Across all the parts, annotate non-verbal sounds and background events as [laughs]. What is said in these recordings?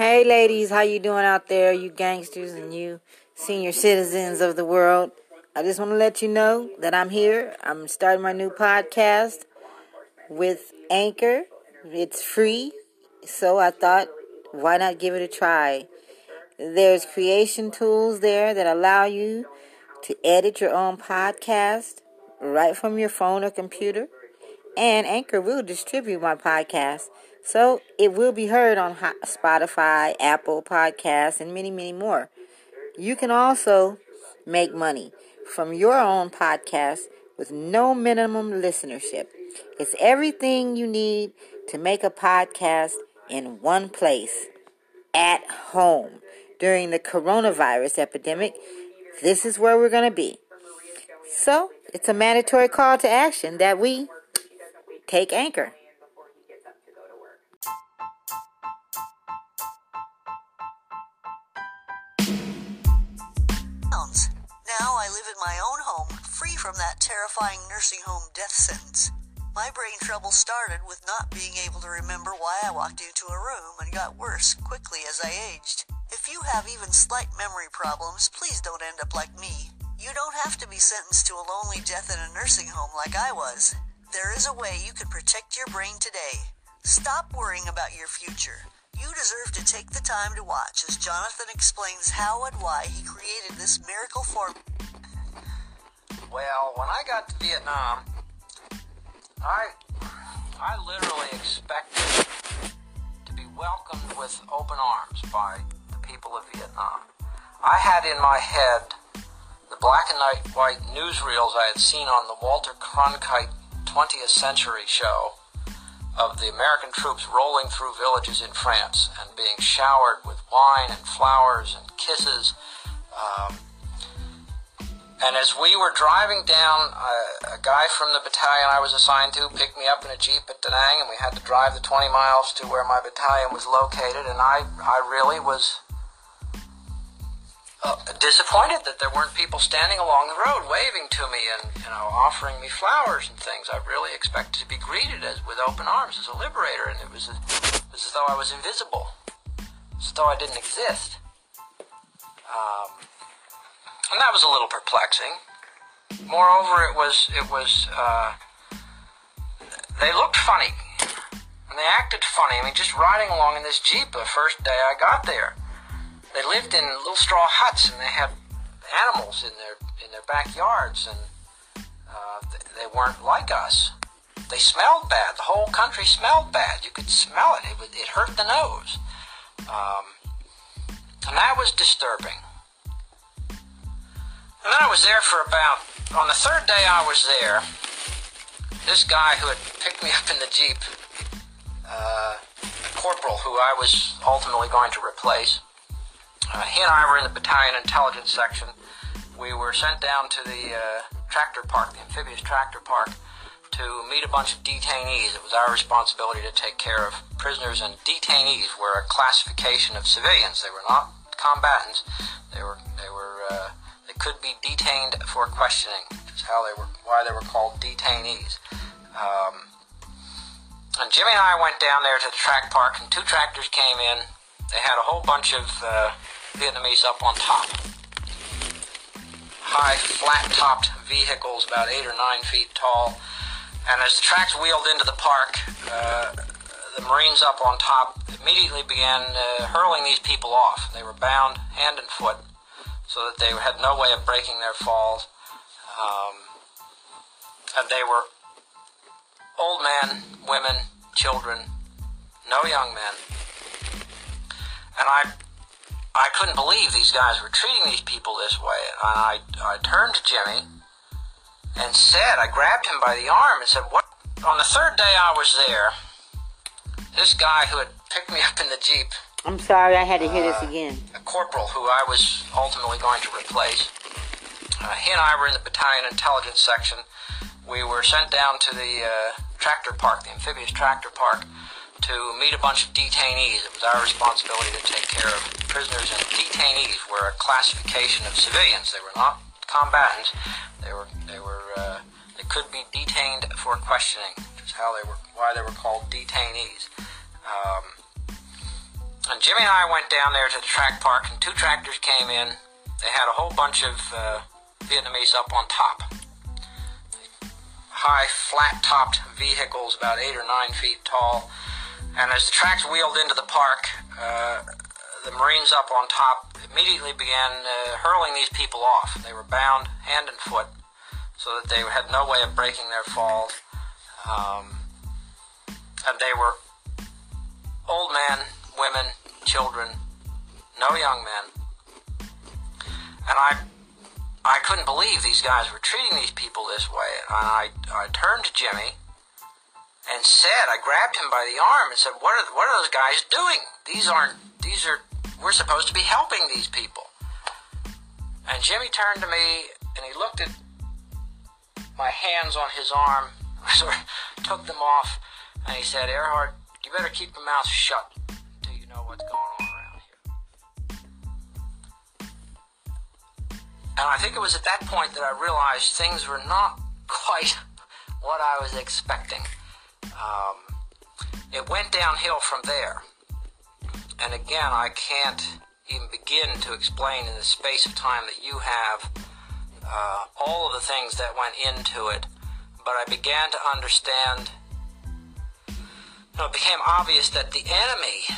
Hey ladies, how you doing out there, you gangsters and you senior citizens of the world? I just want to let you know that I'm here. I'm starting my new podcast with Anchor. It's free, so I thought why not give it a try? There's creation tools there that allow you to edit your own podcast right from your phone or computer. And Anchor will distribute my podcast. So it will be heard on Spotify, Apple Podcasts, and many, many more. You can also make money from your own podcast with no minimum listenership. It's everything you need to make a podcast in one place at home. During the coronavirus epidemic, this is where we're going to be. So, it's a mandatory call to action that we take anchor. Now I live in my own home, free from that terrifying nursing home death sentence. My brain trouble started with not being able to remember why I walked into a room and got worse quickly as I aged. If you have even slight memory problems, please don't end up like me. You don't have to be sentenced to a lonely death in a nursing home like I was. There is a way you can protect your brain today. Stop worrying about your future. You deserve to take the time to watch as Jonathan explains how and why he created this miracle form. Well, when I got to Vietnam, I I literally expected to be welcomed with open arms by the people of Vietnam. I had in my head the black and white newsreels I had seen on the Walter Cronkite 20th Century show of the American troops rolling through villages in France and being showered with wine and flowers and kisses. Um, and as we were driving down, uh, a guy from the battalion I was assigned to picked me up in a jeep at Da Nang, and we had to drive the 20 miles to where my battalion was located. And I, I really was disappointed that there weren't people standing along the road waving to me and you know offering me flowers and things. I really expected to be greeted as with open arms as a liberator, and it was, it was as though I was invisible, as though I didn't exist. Um, and that was a little perplexing. Moreover, it was it was uh, they looked funny and they acted funny. I mean, just riding along in this jeep the first day I got there they lived in little straw huts and they had animals in their in their backyards and uh, they, weren't like us. They smelled bad. The whole country smelled bad. You could smell it. It, it hurt the nose. Um, and that was disturbing. And then I was there for about, on the third day I was there, this guy who had picked me up in the Jeep, uh, corporal who I was ultimately going to replace, uh, he and I were in the battalion intelligence section. We were sent down to the uh, tractor park, the amphibious tractor park, to meet a bunch of detainees. It was our responsibility to take care of prisoners, and detainees were a classification of civilians. They were not combatants. They were they were uh, they could be detained for questioning. Is how they were why they were called detainees. Um, and Jimmy and I went down there to the track park, and two tractors came in. They had a whole bunch of uh, Vietnamese up on top. High, flat-topped vehicles, about eight or nine feet tall. And as the tracks wheeled into the park, uh, the Marines up on top immediately began uh, hurling these people off. They were bound hand and foot so that they had no way of breaking their falls. Um, and they were old men, women, children, no young men. And I I couldn't believe these guys were treating these people this way. And I, I turned to Jimmy and said, I grabbed him by the arm and said, What? On the third day I was there, this guy who had picked me up in the Jeep. I'm sorry, I had to hear uh, this again. A corporal who I was ultimately going to replace. Uh, he and I were in the battalion intelligence section. We were sent down to the uh, tractor park, the amphibious tractor park to meet a bunch of detainees. It was our responsibility to take care of prisoners, and detainees were a classification of civilians. They were not combatants. They were they were uh, they could be detained for questioning, which is how they were why they were called detainees. Um, and Jimmy and I went down there to the track park, and two tractors came in. They had a whole bunch of uh, Vietnamese up on top. High, flat topped vehicles, about eight or nine feet tall. And as the tracks wheeled into the park, uh, the Marines up on top immediately began uh, hurling these people off. They were bound hand and foot so that they had no way of breaking their fall. Um, and they were old men, women, children, no young men. And I, I couldn't believe these guys were treating these people this way. And I, I turned to Jimmy and said, I grabbed him by the arm and said, "What are what are those guys doing? These aren't. These are. We're supposed to be helping these people." And Jimmy turned to me and he looked at my hands on his arm, [laughs] I sort of took them off, and he said, "Ehrhart, you better keep your mouth shut until you know what's going on around here." And I think it was at that point that I realized things were not [laughs] quite what I was expecting. Um, it went downhill from there. And again, I can't even begin to explain in the space of time that you have uh, all of the things that went into it. But I began to understand, it became obvious that the enemy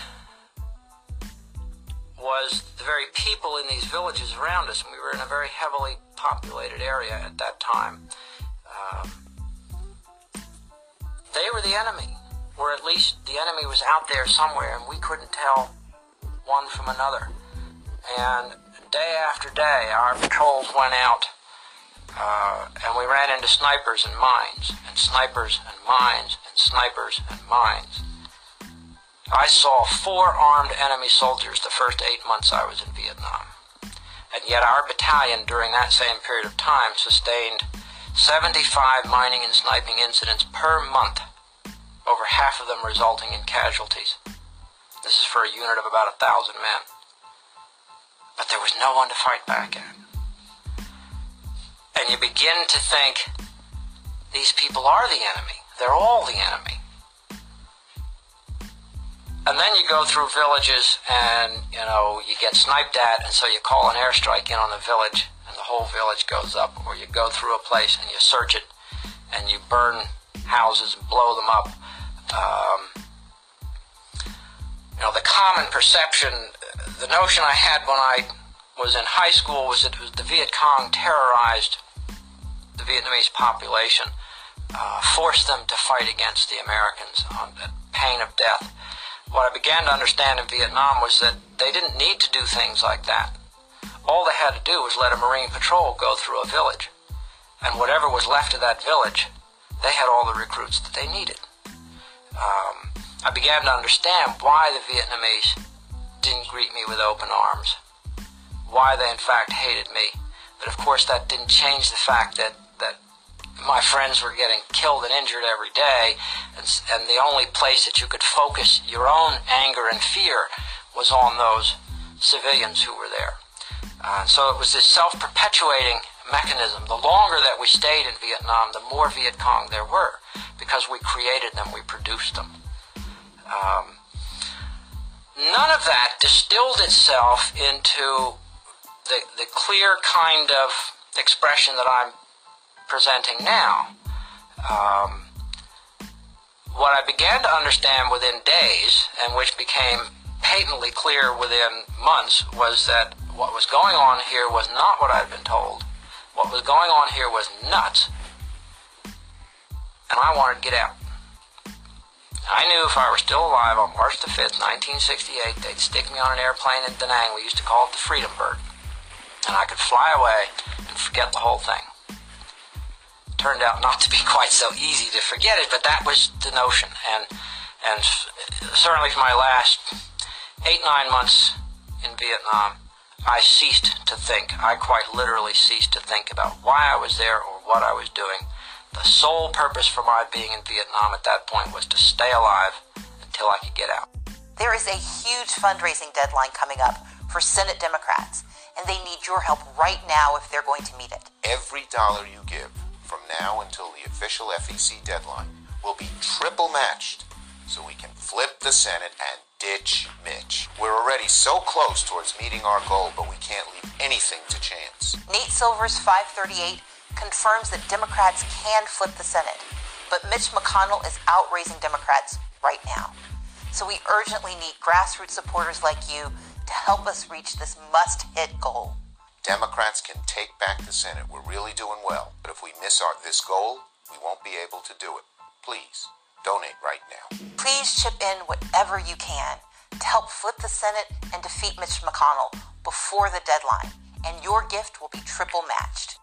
was the very people in these villages around us. And we were in a very heavily populated area at that time. Um, they were the enemy, or at least the enemy was out there somewhere, and we couldn't tell one from another. And day after day, our patrols went out, uh, and we ran into snipers and mines, and snipers and mines, and snipers and mines. I saw four armed enemy soldiers the first eight months I was in Vietnam. And yet our battalion during that same period of time sustained 75 mining and sniping incidents per month, over half of them resulting in casualties. This is for a unit of about a thousand men. But there was no one to fight back at. And you begin to think these people are the enemy. They're all the enemy. And then you go through villages and, you know, you get sniped at, and so you call an airstrike in on the village, whole village goes up. Or you go through a place and you search it, and you burn houses and blow them up. Um, you know, the common perception, the notion I had when I was in high school was that the Viet Cong terrorized the Vietnamese population, uh, forced them to fight against the Americans on the pain of death. What I began to understand in Vietnam was that they didn't need to do things like that. All they had to do was let a Marine patrol go through a village. And whatever was left of that village, they had all the recruits that they needed. Um, I began to understand why the Vietnamese didn't greet me with open arms, why they in fact hated me. But of course, that didn't change the fact that, that my friends were getting killed and injured every day, and, and the only place that you could focus your own anger and fear was on those civilians who were there. Uh, so it was this self perpetuating mechanism. The longer that we stayed in Vietnam, the more Viet Cong there were, because we created them, we produced them. Um, none of that distilled itself into the, the clear kind of expression that I'm presenting now. Um, what I began to understand within days, and which became patently clear within months, was that what was going on here was not what I'd been told. What was going on here was nuts, and I wanted to get out. I knew if I were still alive on March the 5th, 1968, they'd stick me on an airplane in Da Nang. We used to call it the Freedom Bird. And I could fly away and forget the whole thing. Turned out not to be [laughs] quite so easy to forget it, but that was the notion. And, and certainly for my last eight, nine months in Vietnam, I ceased to think. I quite literally ceased to think about why I was there or what I was doing. The sole purpose for my being in Vietnam at that point was to stay alive until I could get out. There is a huge fundraising deadline coming up for Senate Democrats, and they need your help right now if they're going to meet it. Every dollar you give from now until the official FEC deadline will be triple matched so we can flip the Senate and Ditch Mitch. We're already so close towards meeting our goal, but we can't leave anything to chance. Nate Silver's 538 confirms that Democrats can flip the Senate, but Mitch McConnell is outraising Democrats right now. So we urgently need grassroots supporters like you to help us reach this must hit goal. Democrats can take back the Senate. We're really doing well. But if we miss our, this goal, we won't be able to do it. Please, donate right now. Please chip in whatever you can to help flip the Senate and defeat Mitch McConnell before the deadline, and your gift will be triple matched.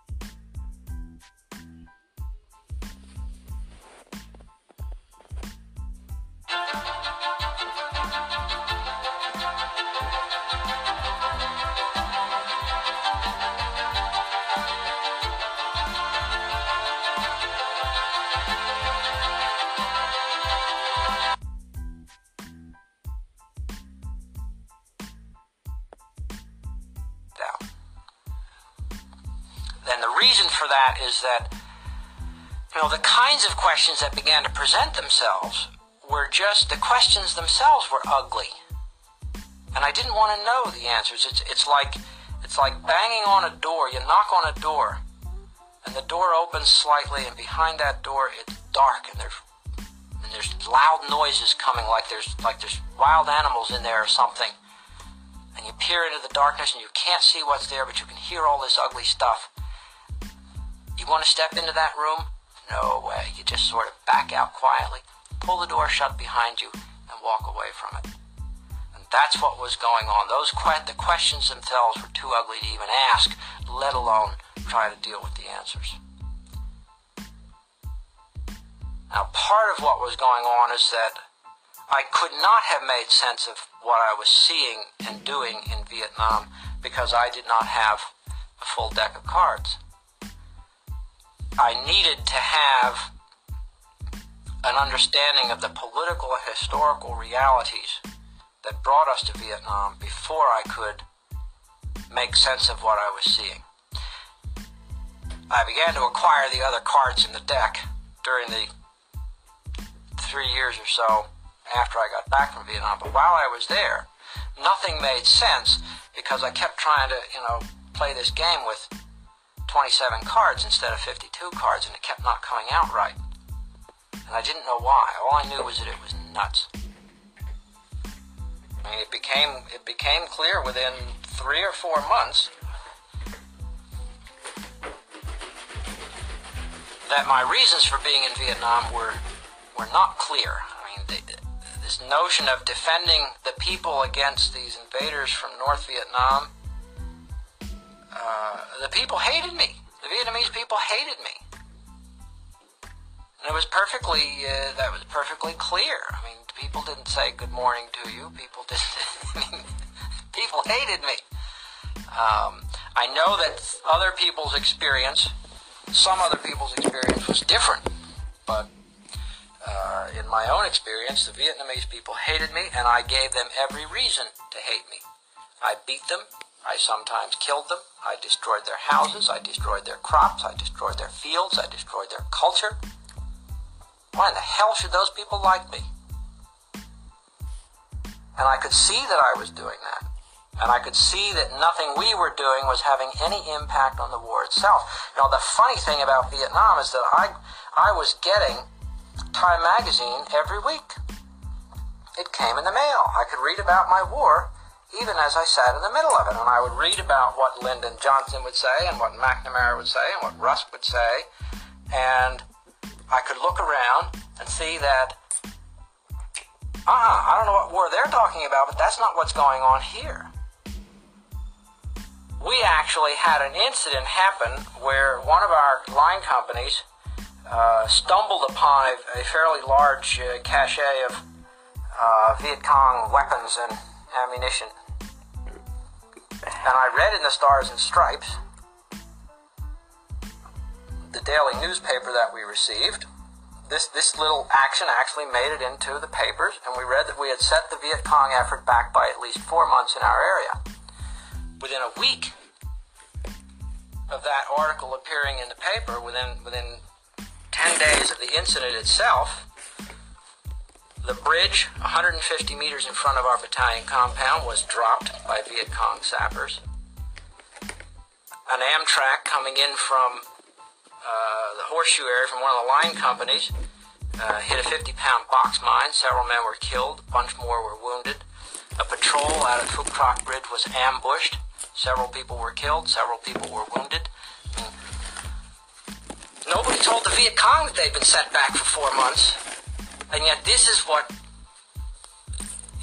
That is that, you know, the kinds of questions that began to present themselves were just, the questions themselves were ugly. And I didn't want to know the answers. It's, it's like, it's like banging on a door. You knock on a door, and the door opens slightly, and behind that door it's dark, and there's and there's loud noises coming, like there's like there's wild animals in there or something and you peer into the darkness and you can't see what's there, but you can hear all this ugly stuff. You want to step into that room? No way. You just sort of back out quietly, pull the door shut behind you, and walk away from it. And that's what was going on. Those que- the questions themselves were too ugly to even ask, let alone try to deal with the answers. Now, part of what was going on is that I could not have made sense of what I was seeing and doing in Vietnam because I did not have a full deck of cards. I needed to have an understanding of the political and historical realities that brought us to Vietnam before I could make sense of what I was seeing. I began to acquire the other cards in the deck during the three years or so after I got back from Vietnam. But while I was there, nothing made sense because I kept trying to, you know, play this game with 27 cards instead of 52 cards, and it kept not coming out right. And I didn't know why. All I knew was that it was nuts. I mean, it became it became clear within three or four months that my reasons for being in Vietnam were were not clear. I mean, they, this notion of defending the people against these invaders from North Vietnam, uh, the people hated me. The Vietnamese people hated me. And it was perfectly, uh, that was perfectly clear. I mean, people didn't say good morning to you. People [laughs] didn't, I mean, people hated me. Um, I know that other people's experience, some other people's experience was different, but uh, in my own experience, the Vietnamese people hated me, and I gave them every reason to hate me. I beat them. I sometimes killed them. I destroyed their houses. I destroyed their crops. I destroyed their fields. I destroyed their culture. Why in the hell should those people like me? And I could see that I was doing that. And I could see that nothing we were doing was having any impact on the war itself. Know, the funny thing about Vietnam is that I, I was getting Time magazine every week. It came in the mail. I could read about my war even as I sat in the middle of it. And I would read about what Lyndon Johnson would say and what McNamara would say and what Rusk would say. And I could look around and see that, uh-uh, I don't know what war they're talking about, but that's not what's going on here. We actually had an incident happen where one of our line companies uh, stumbled upon a, a fairly large uh, cache of uh, Viet Cong weapons and ammunition. And I read in the Stars and Stripes, the daily newspaper that we received, this, this little action actually made it into the papers, and we read that we had set the Viet Cong effort back by at least four months in our area. Within a week of that article appearing in the paper, within, within 10 days of the incident itself, The bridge, 150 meters in front of our battalion compound, was dropped by Viet Cong sappers. An amtrac coming in from uh, the horseshoe area from one of the line companies uh, hit a 50 pound box mine. Several men were killed, a bunch more were wounded. A patrol out of Phu Quoc Bridge was ambushed. Several people were killed, several people were wounded. Nobody told the Viet Cong that they'd been set back for four months. And yet, this is what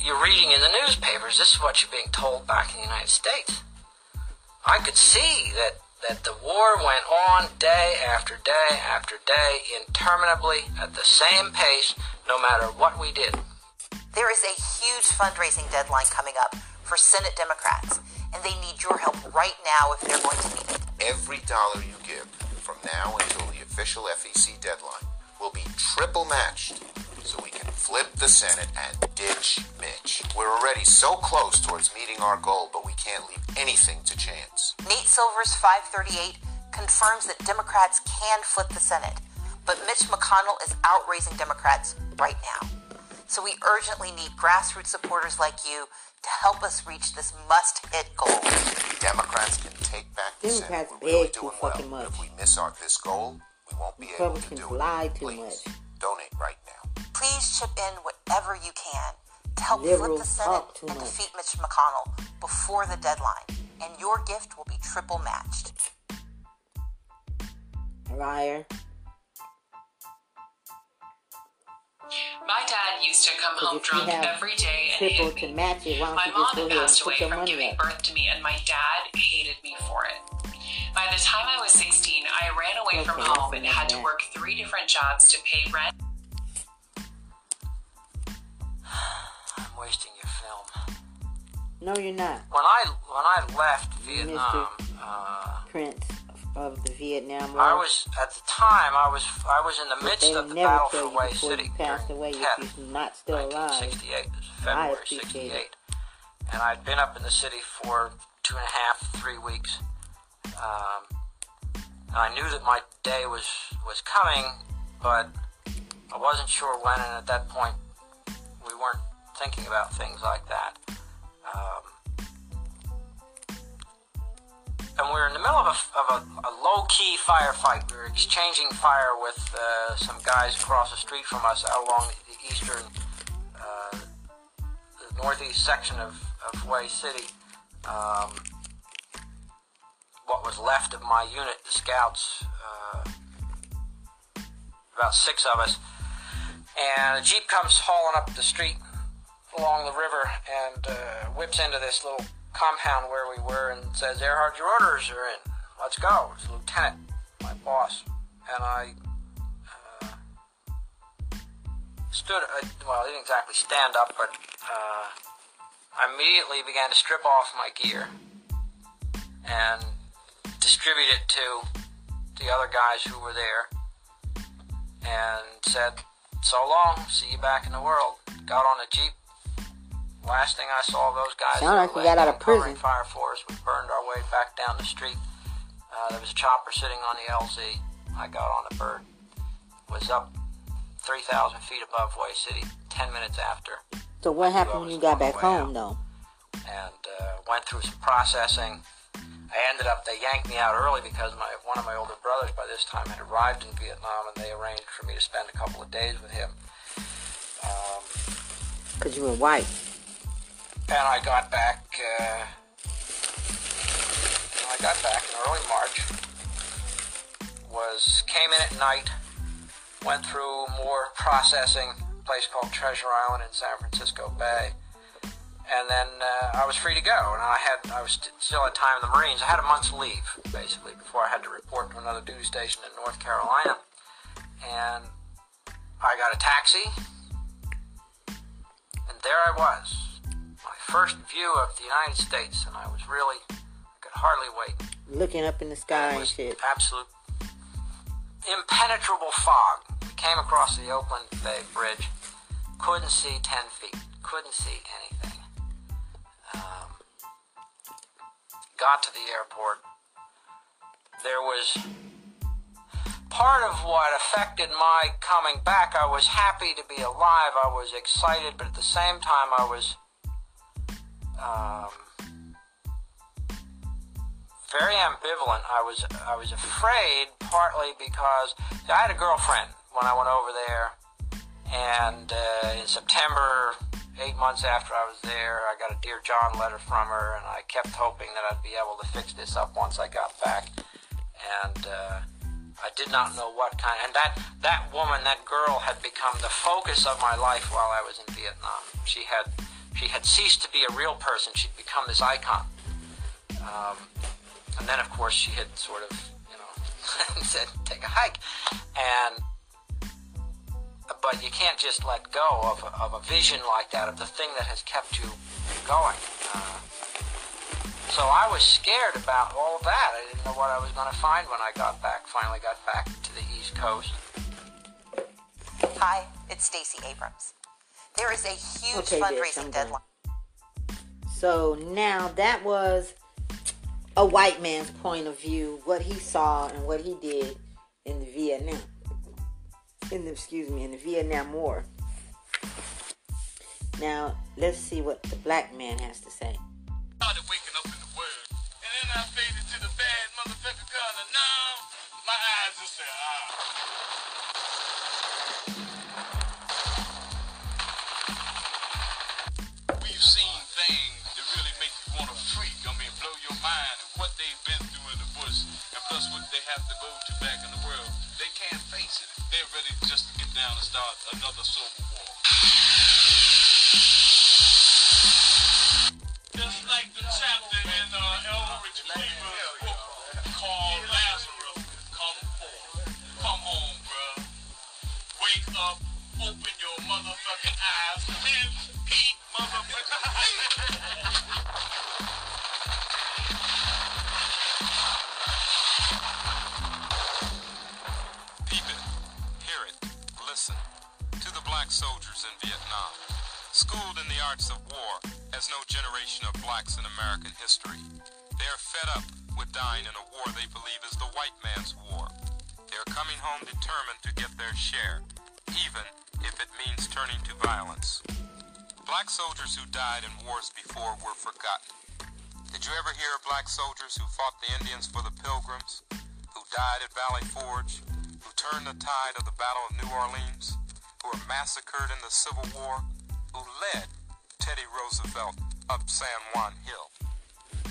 you're reading in the newspapers. This is what you're being told back in the United States. I could see that, that the war went on day after day after day, interminably, at the same pace, no matter what we did. There is a huge fundraising deadline coming up for Senate Democrats, and they need your help right now if they're going to meet it. Every dollar you give from now until the official FEC deadline will be triple matched so we can flip the Senate and ditch Mitch. We're already so close towards meeting our goal, but we can't leave anything to chance. Nate Silvers 538 confirms that Democrats can flip the Senate, but Mitch McConnell is outraising Democrats right now. So we urgently need grassroots supporters like you to help us reach this must-hit goal. Democrats can take back the Democrats Senate. We're really beg too doing well. fucking much. If we miss our this goal, we won't be able to Republicans do lie it. too Please much. donate right now. Please chip in whatever you can to help flip the Senate talk too and much. defeat Mitch McConnell before the deadline, and your gift will be triple matched. Liar. My dad used to come home if you drunk have every day and triple hit to me. match it, why don't My you mom just go had ahead and passed put away your from money giving up? birth to me, and my dad hated me for it. By the time I was 16, I ran away from home and had to work three different jobs to pay rent. I'm wasting your film. No, you're not. When I when I left Vietnam, uh, Prince of the Vietnam War. I was at the time I was I was in the midst of the battle for Hue City you passed away you're not still alive. 1968. It was February appreciate it. 68, and I'd been up in the city for two and a half, three weeks. Um, and I knew that my day was was coming, but I wasn't sure when. And at that point, we weren't thinking about things like that. Um, and we were in the middle of a, of a, a low-key firefight. We were exchanging fire with uh, some guys across the street from us out along the eastern, uh, the northeast section of, of Hue City. Um, what was left of my unit, the scouts, uh, about six of us, and a jeep comes hauling up the street along the river and uh, whips into this little compound where we were and says, Ehrhart, your orders are in. Let's go. It's lieutenant, my boss. And I uh, stood, uh, well, I didn't exactly stand up, but uh, I immediately began to strip off my gear and distribute it to the other guys who were there and said, so long, see you back in the world. Got on a jeep. Last thing I saw of those guys, Sound like were got out of prison. fire for us. We burned our way back down the street. Uh, there was a chopper sitting on the LZ. I got on the bird. Was up 3,000 feet above Hue City 10 minutes after So what happened when you got back home, out. though? and uh, went through some processing. I ended up, they yanked me out early because my one of my older brothers by this time had arrived in Vietnam and they arranged for me to spend a couple of days with him. Um, Because you were white. And I got back, uh, I got back in early March, was, came in at night, went through more processing, place called Treasure Island in San Francisco Bay, and then uh, I was free to go. And I had I was st- still at time in the Marines. I had a month's leave basically before I had to report to another duty station in North Carolina, and I got a taxi, and there I was, first view of the United States, and I was really I could hardly wait. Looking up in the sky and shit. absolute impenetrable fog. We came across the Oakland Bay Bridge, couldn't see 10 feet, couldn't see anything. Um, got to the airport. There was part of what affected my coming back, I was happy to be alive. I was excited, but at the same time, I was um, very ambivalent. I was I was afraid, partly because I had a girlfriend when I went over there, and uh, in September, eight months after I was there, I got a Dear John letter from her, and I kept hoping that I'd be able to fix this up once I got back, and. Uh, I did not know what kind, and that that woman, that girl, had become the focus of my life while I was in Vietnam. She had she had ceased to be a real person. She'd become this icon. Um, and then, of course, she had sort of, you know, [laughs] said, take a hike. And, but you can't just let go of a, of a vision like that, of the thing that has kept you going. Uh, so I was scared about all of that. I didn't know what I was going to find when I got back, finally got back to the East Coast. Hi, it's Stacey Abrams. There is a huge Okay, fundraising bitch, deadline. So now that was a white man's point of view, what he saw and what he did in the Vietnam, in the excuse me, in the Vietnam War. Now let's see what the black man has to say. started waking up in the world. And then I faded to the bad motherfucker gun and now home determined to get their share, even if it means turning to violence. Black soldiers who died in wars before were forgotten. Did you ever hear of black soldiers who fought the Indians for the Pilgrims, who died at Valley Forge, who turned the tide of the Battle of New Orleans, who were massacred in the Civil War, who led Teddy Roosevelt up San Juan Hill,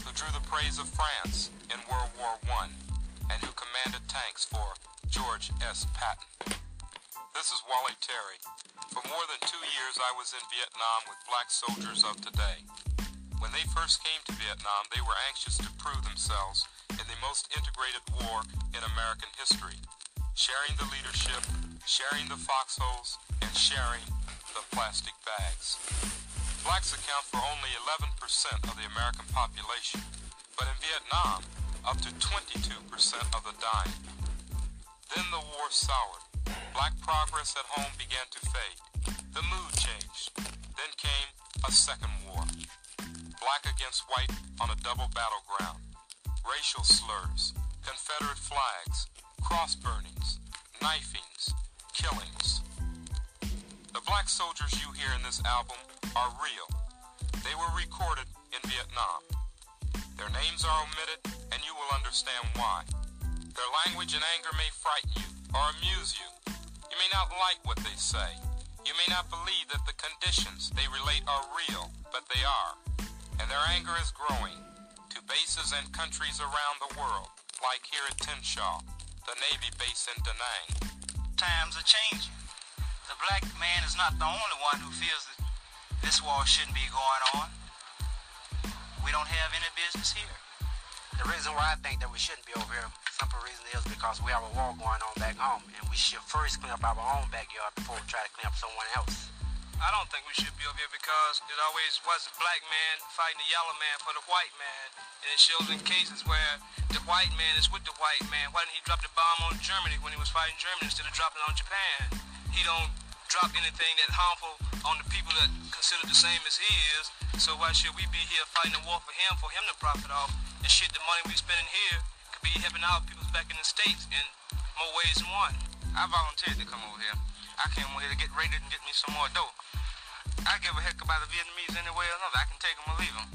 who drew the praise of France in World War I, and who commanded tanks for George S. Patton. This is Wally Terry. For more than two years, I was in Vietnam with black soldiers of today. When they first came to Vietnam, they were anxious to prove themselves in the most integrated war in American history, sharing the leadership, sharing the foxholes, and sharing the plastic bags. Blacks account for only 11% of the American population, but in Vietnam, up to 22% of the dying. Then the war soured. Black progress at home began to fade. The mood changed. Then came a second war. Black against white on a double battleground. Racial slurs, Confederate flags, cross burnings, knifings, killings. The black soldiers you hear in this album are real. They were recorded in Vietnam. Their names are omitted, and you will understand why. Their language and anger may frighten you or amuse you. You may not like what they say. You may not believe that the conditions they relate are real, but they are. And their anger is growing to bases and countries around the world, like here at Tien Sha, the Navy base in Da Nang. Times are changing. The black man is not the only one who feels that this war shouldn't be going on. We don't have any business here. The reason why I think that we shouldn't be over here, simple reason is because we have a war going on back home, and we should first clean up our own backyard before we try to clean up someone else. I don't think we should be over here because it always was the black man fighting the yellow man for the white man. And it shows in cases where the white man is with the white man. Why didn't he drop the bomb on Germany when he was fighting Germany instead of dropping it on Japan? He don't drop anything that harmful on the people that consider the same as he is. So why should we be here fighting a war for him, for him to profit off? And shit, the money we spending here could be helping out people back in the States. And more ways than one. I volunteered to come over here. I came over here to get rated and get me some more dough. I give a heck about the Vietnamese anyway or another. I can take them or leave them.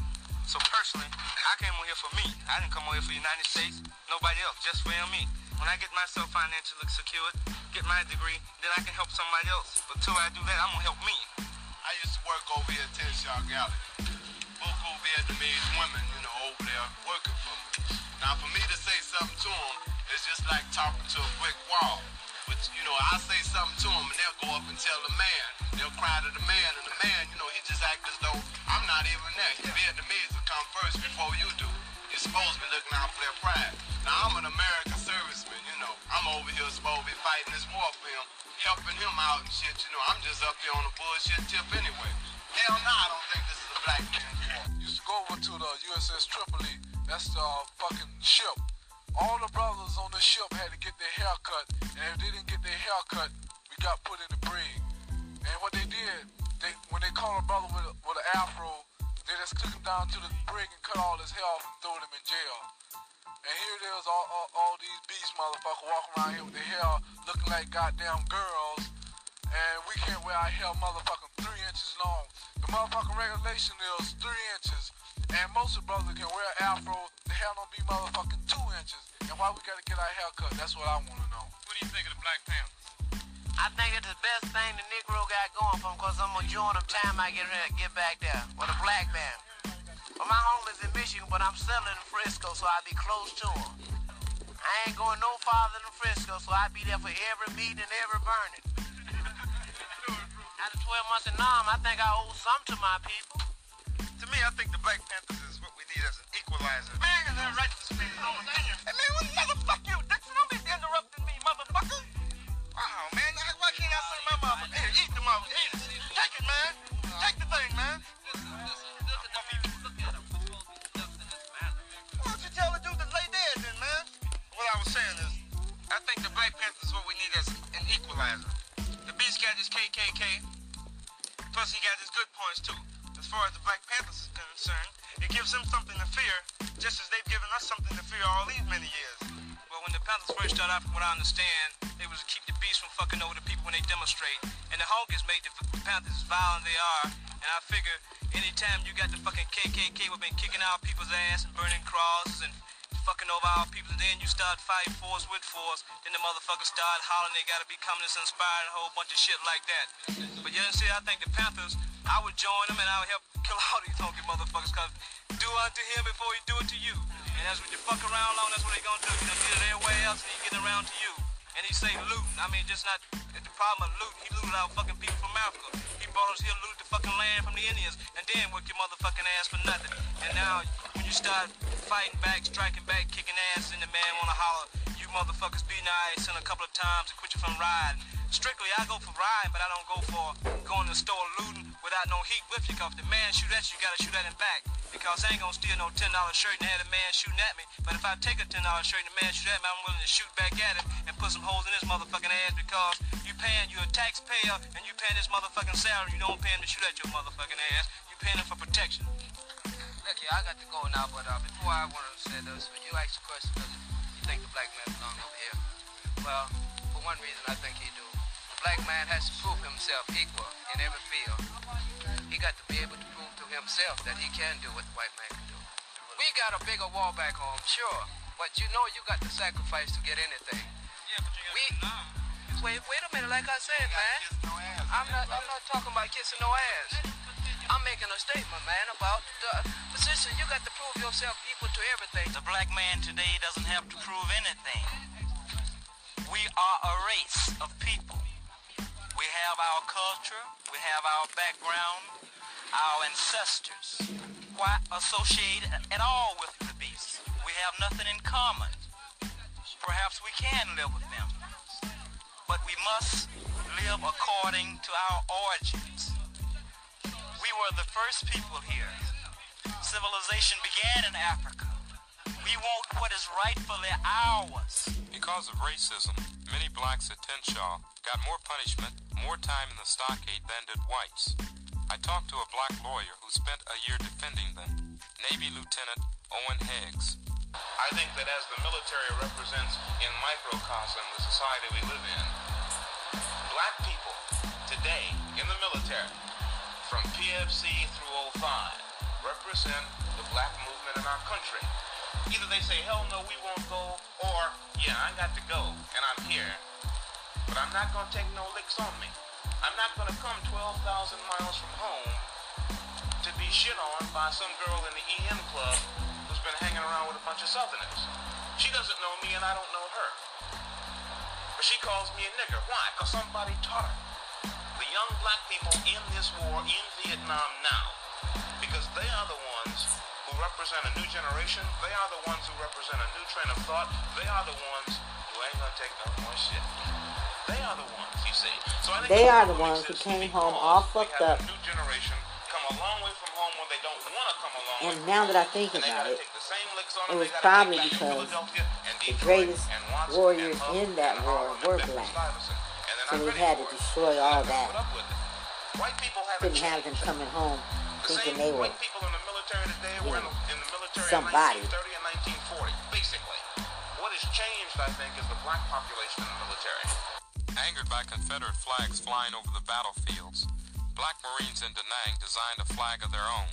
So personally, I came over here for me. I didn't come over here for the United States. Nobody else, just for me. When I get myself financially secured, get my degree, then I can help somebody else. But till I do that, I'm gonna help me. I used to work over here at Tien Sha Galley. Beaucoup Vietnamese women, you know, over there working for me. Now, for me to say something to them, it's just like talking to a brick wall. But, you know, I say something to them and they'll go up and tell the man. They'll cry to the man, and the man, you know, he just act as though I'm not even there. You Vietnamese will come first before you do. You're supposed to be looking out for their pride. Now, I'm an American serviceman. I'm over here supposed to be fighting this war for him, helping him out and shit, you know. I'm just up here on a bullshit tip anyway. Hell no, I don't think this is a black man's war. Used to go over to the USS Tripoli. That's the uh, fucking ship. All the brothers on the ship had to get their hair cut, and if they didn't get their hair cut, we got put in the brig. And what they did, they when they caught a brother with, a, with an afro, they just took him down to the brig and cut all his hair off and threw him in jail. And here is, all, all, all these beast motherfuckers walking around here with their hair looking like goddamn girls, and we can't wear our hair motherfucking three inches long. The motherfucking regulation is three inches, and most of the brothers can wear afro, the hair don't be motherfucking two inches. And why we gotta get our hair cut? That's what I wanna know. What do you think of the Black Panthers? I think it's the best thing the Negro got going for him because I'm going to join him time I get here, get back there with a black man. Well, my home is in Michigan, but I'm settling in Frisco, so I'll be close to him. I ain't going no farther than Frisco, so I'll be there for every meeting and every burning. After 12 months in Nam, I think I owe some to my people. To me, I think the Black Panthers is what we need as an equalizer. Man, is that right to speak? Hey, man, what motherfucker you? Dixon, don't be interrupting me, motherfucker. Wow, man, why can't I say my motherfucker? Here, eat the motherfucker. Eat it. Take it, man. Take the thing, man. Why saying is, I think the Black Panthers is what we need as an equalizer. The Beast got his KKK, plus he got his good points too. As far as the Black Panthers is concerned, it gives them something to fear, just as they've given us something to fear all these many years. Well, when the Panthers first started out, from what I understand, they was to keep the beast from fucking over the people when they demonstrate. And the Honkers made the Panthers as violent they are. And I figure anytime you got the fucking KKK who been kicking our people's ass and burning crosses and fucking over our people, and then you start fighting force with force, then the motherfuckers start hollering they gotta be communist inspired and a whole bunch of shit like that. But you know, see, I think the Panthers, I would join them and I would help [laughs] kill all these honky motherfuckers, cause do unto him before he do it to you. And that's what you fuck around long, that's what they gonna do. You know, get it everywhere else and he get around to you. And he say looting. I mean, just not the problem of loot. He looted our fucking people from Africa. He brought us here, looted the fucking land from the Indians, and then whipped your motherfucking ass for nothing. And now, you start fighting back, striking back, kicking ass, and the man wanna holler, you motherfuckers be nice, and a couple of times and quit you from riding. Strictly, I go for riding, but I don't go for going to the store looting without no heat with you. Cause if the man shoot at you, you gotta shoot at him back. Because I ain't gonna steal no $10 shirt and have a man shooting at me. But if I take a $10 shirt and the man shoot at me, I'm willing to shoot back at him and put some holes in his motherfucking ass because you paying, you're a taxpayer and you paying this motherfucking salary. You don't pay him to shoot at your motherfucking ass. You paying him for protection. Here, I got to go now, but uh, before I want to say this, when you ask the question, does you think the black man belong over here? Well, for one reason, I think he do. The black man has to prove himself equal in every field. He got to be able to prove to himself that he can do what the white man can do. We got a bigger wall back home, sure, but you know you got to sacrifice to get anything. Yeah, but you got We wait, wait a minute. Like I said, man, I'm not, I'm not talking about kissing no ass. I'm making a statement, man, about the position. You got to prove yourself equal to everything. The black man today doesn't have to prove anything. We are a race of people. We have our culture, we have our background, our ancestors. Why associate at all with the beasts? We have nothing in common. Perhaps we can live with them. But we must live according to our origins. We were the first people here. Civilization began in Africa. We want what is rightfully ours. Because of racism, many blacks at Tien Sha got more punishment, more time in the stockade than did whites. I talked to a black lawyer who spent a year defending them, Navy Lieutenant Owen Heggs. I think that as the military represents in microcosm the society we live in, black people today in the military, from PFC through 05, represent the black movement in our country. Either they say, hell no, we won't go, or, yeah, I got to go, and I'm here, but I'm not going to take no licks on me. I'm not going to come 12,000 miles from home to be shit on by some girl in the EM club who's been hanging around with a bunch of Southerners. She doesn't know me and I don't know her. But she calls me a nigger. Why? Because somebody taught her. The young black people in this war in Vietnam now, because they are the ones who represent a new generation, they are the ones who represent a new train of thought, they are the ones who ain't gonna take no more shit. They are the ones, you see. So I think They the are the ones who came home all fucked up. New generation come a long way from home when they don't want to come along. And now that I think about it, take the same licks on it was probably take back in because the greatest warriors in that war were black. And So we had to destroy all that. put up with it. White people haven't Couldn't have them coming home thinking they were people in the military today were in the, in the military somebody. in 1930 and 1940, basically. What has changed, I think, is the black population in the military. Angered by Confederate flags flying over the battlefields, black Marines in Da Nang designed a flag of their own.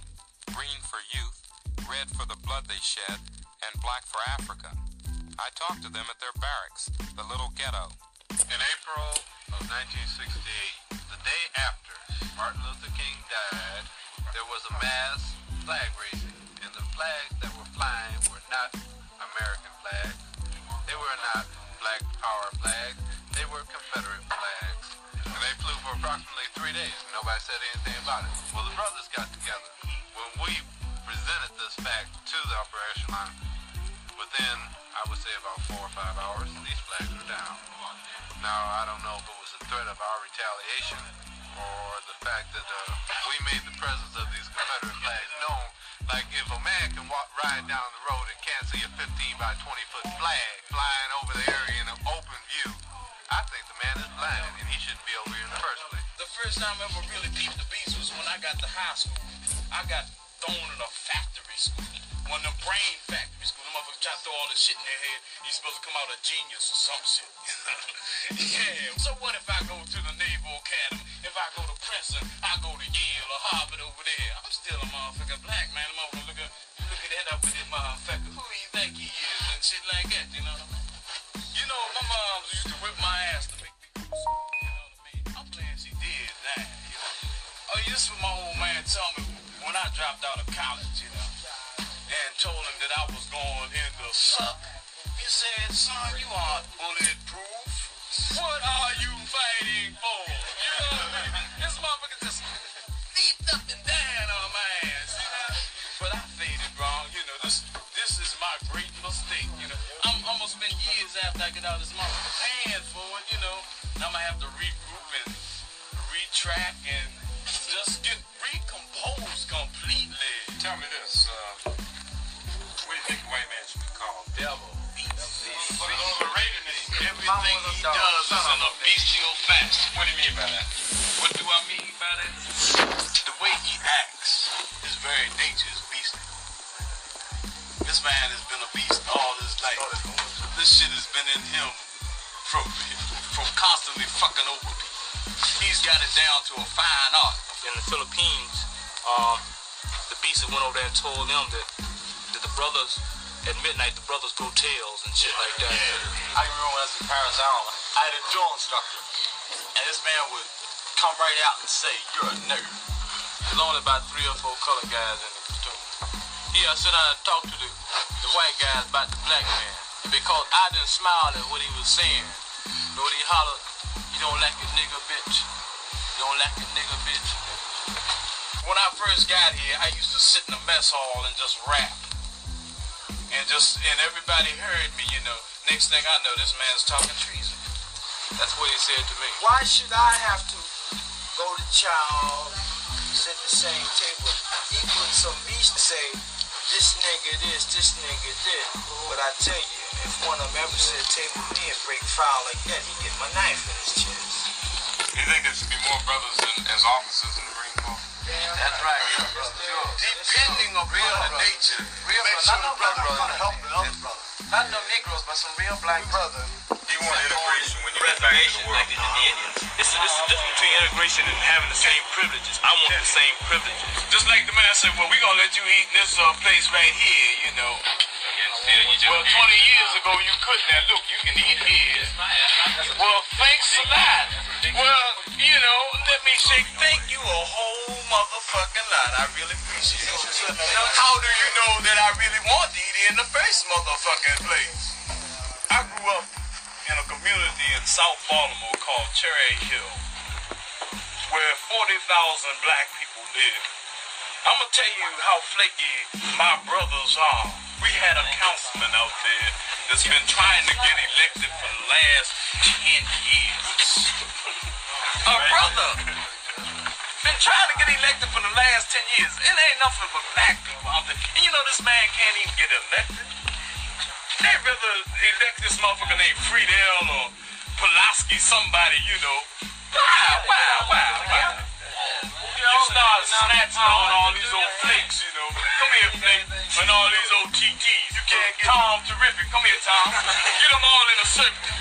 Green for youth, red for the blood they shed, and black for Africa. I talked to them at their barracks, the little ghetto. In April of 1968, the day after Martin Luther King died, there was a mass flag raising, and the flags that were flying were not American flags. They were not Black Power flags. They were Confederate flags. And they flew for approximately three days. and Nobody said anything about it. Well, the brothers got together. When we presented this fact to the upper echelon, within, I would say, about four or five hours, these flags were down. Now, I don't know if it was a threat of our retaliation or the fact that uh, we made the presence of these Confederate flags known. Like, if a man can walk, ride down the road and can't see a 15 by 20 foot flag flying over the area in an open view, I think the man is blind and he shouldn't be over here in the first place. The first time I ever really peeped the beast was when I got to high school. I got thrown in a factory school. One of them brain factory school. The motherfuckers try to throw all this shit in their head. You supposed to come out a genius or some shit. [laughs] yeah. So what if I go to the Naval Academy? If I go to Princeton, I go to Yale or Harvard over there. I'm still a motherfucker black man. I'm over look at look at that up with this motherfucker. Who do you think he is and shit like that? You know what I mean? You know, my mom used to whip my ass to make me go to school. You know what I mean? I'm glad she did that. You know? Oh, this is what my old man told me when I dropped out of college. You know, told him that I was going in the suck. He said, "Son, you aren't bulletproof. What are you fighting for?" You know what I mean? This motherfucker just beat up and down on my ass. But I faded wrong. You know, this this is my great mistake. You know, I'm almost been years after I get out of this motherfucker paying for it. You know, and I'm gonna have to regroup and retrack and in a bestial. What do you mean by that? What do I mean by that? The way he acts is very dangerous, beastly. This man has been a beast all his life. This shit has been in him from from constantly fucking over people. He's got it down to a fine art. in the Philippines, um, the beast went over there and told them that, that the brothers, at midnight, the brothers go tails and shit like that. I remember when I was in Parris Island, I had a drill instructor, and this man would come right out and say, "You're a nigger." There's only about three or four color guys in the platoon. Here, I sit down and talk to the, the white guys about the black man. Because I didn't smile at what he was saying, know he hollered? You don't like a nigger, bitch. You don't like a nigger, bitch. When I first got here, I used to sit in the mess hall and just rap. And just, and everybody heard me, you know. Next thing I know, this man's talking treason. That's what he said to me. Why should I have to go to chow, sit at the same table, eat with some beast to say, this nigga this, this nigga this. But I tell you, if one of them ever sit at table with me and break foul like that, he get my knife in his chest. You think there should be more brothers in, as officers in the Marine Corps? That's right. Sure. Depending upon the nature, real make sure the brother help not no Negroes, but some real black brothers. You want integration when you get back to the world. like the Indians. It's, it's the difference between integration and having the same privileges. I want the same privileges. Just like the man said, well, we're going to let you eat in this uh, place right here, you know. Well, 20 years ago you couldn't. Now, look, you can eat here. Well, thanks a lot. Well, you know, let me say thank you a whole motherfucking lot. I really appreciate it. How do you know that I really want to eat in the first motherfucking place? I grew up in a community in South Baltimore called Cherry Hill, where 40,000 black people live. I'm gonna tell you how flaky my brothers are. We had a councilman out there that's been trying to get elected for the last 10 years. A brother been trying to get elected for the last 10 years. It ain't nothing but black people out there. And you know this man can't even get elected. They'd rather elect this motherfucker named Friedel or Pulaski, somebody, you know. Wow, wow, wow, wow. You start snatching on all these old flakes, you know. Come here, Flake. And all these old TTs. You can't get Tom Terrific. Come here, Tom. Get them all in a circle.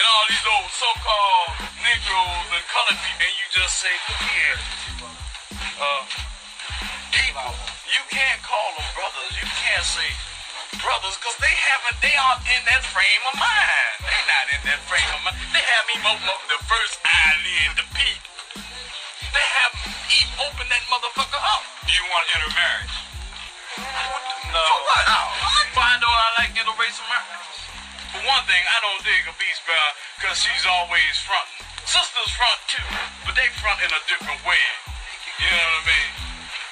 And all these old so-called Negroes and colored people. And you just say, look here. Uh, people, you can't call them brothers. You can't say brothers because they haven't, they aren't in that frame of mind. They not in that frame of mind. They haven't even opened up the first eyelid to peep. They haven't even opened that motherfucker up. Do You want intermarriage? No. For what? Find out I like interracial marriage. For one thing, I don't dig a beast brown because she's always fronting. Sisters front too, but they front in a different way. You know what I mean?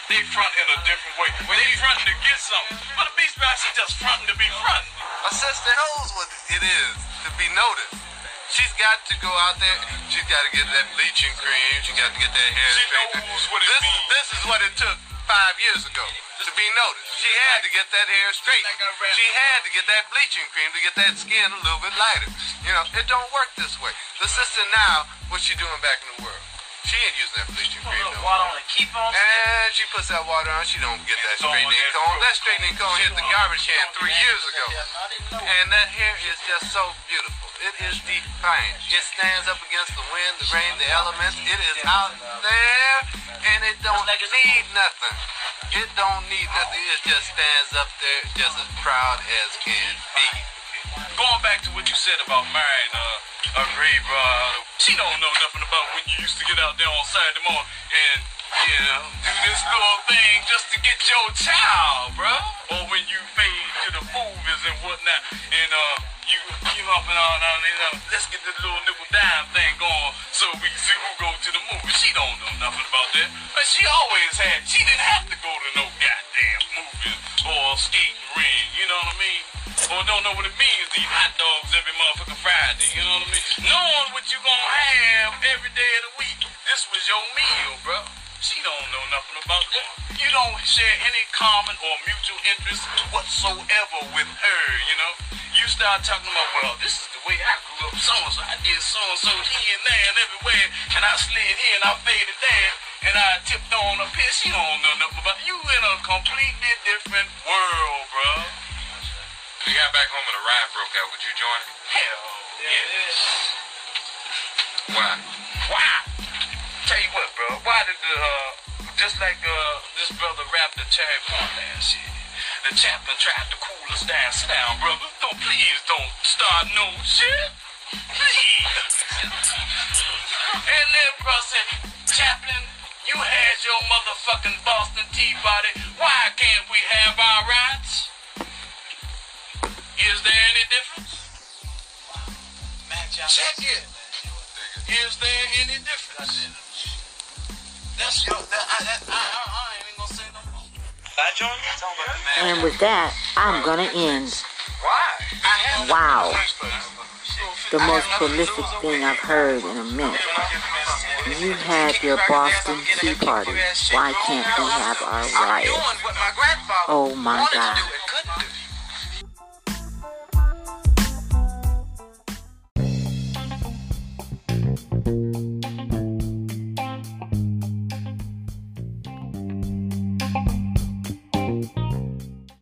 They front in a different way. When they front to get something, but a beast just fronting to be fronting. My sister knows what it is to be noticed. She's got to go out there. She's got to get that bleaching cream. She got to get that hair She straightened. knows what it this, means. this is what it took five years ago to be noticed. She had to get that hair straight. She had to get that bleaching cream to get that skin a little bit lighter. You know, it don't work this way. The sister now, what's she doing back in the world? She ain't using that bleaching cream no more. Water on keep on. And she puts that water on. She don't get that straightening comb. That straightening comb hit the garbage can three years ago. And that hair is just so beautiful. It is defiant. It stands up against the wind, the rain, the elements. It is out there, and it don't need nothing. It don't need nothing. It just stands up there, just as proud as can be. Going back to what you said about marrying uh, a grave robber, she don't know nothing about when you used to get out there on Saturday morning and, you know, do this little thing just to get your child, bro. Or when you fade to the movies and whatnot, and uh, you you let's get this little nickel dime thing going so we can see who go to the movie. She don't know nothing about that. But she always had, she didn't have to go to no goddamn movies or skating ring, you know what I mean? Or don't know what it means to eat hot dogs every motherfucking Friday, you know what I mean? Knowing what you gonna have every day of the week. This was your meal, bro. She don't know nothing about that. You don't share any common or mutual interest whatsoever with her, you know? You start talking about, well, this is the way I grew up, so and so. I did so and so here and there and everywhere, and I slid here and I faded there, and I tipped on up here. She don't know nothing about you in a completely different world, bro. We got back home and a riot broke out. Would you join it? Hell yes. Why? Why? Tell you what, bro. Why did the uh, just like uh, this brother rapped the Cherry Point last year? The chaplain tried to cool us down. Sit down, brother. Don't please don't start no shit. Please. And then brother said, Chaplain, you had your motherfucking Boston Tea Party. Why can't we have our rights? Is there any difference? Check it. Is there any difference? That's your. That, I, that, I, I, ain't even gonna say no more. And with that, I'm gonna end. Why? Wow. The most prolific thing I've heard in a minute. You had your Boston Tea Party. Why can't we have our riot? Oh my God.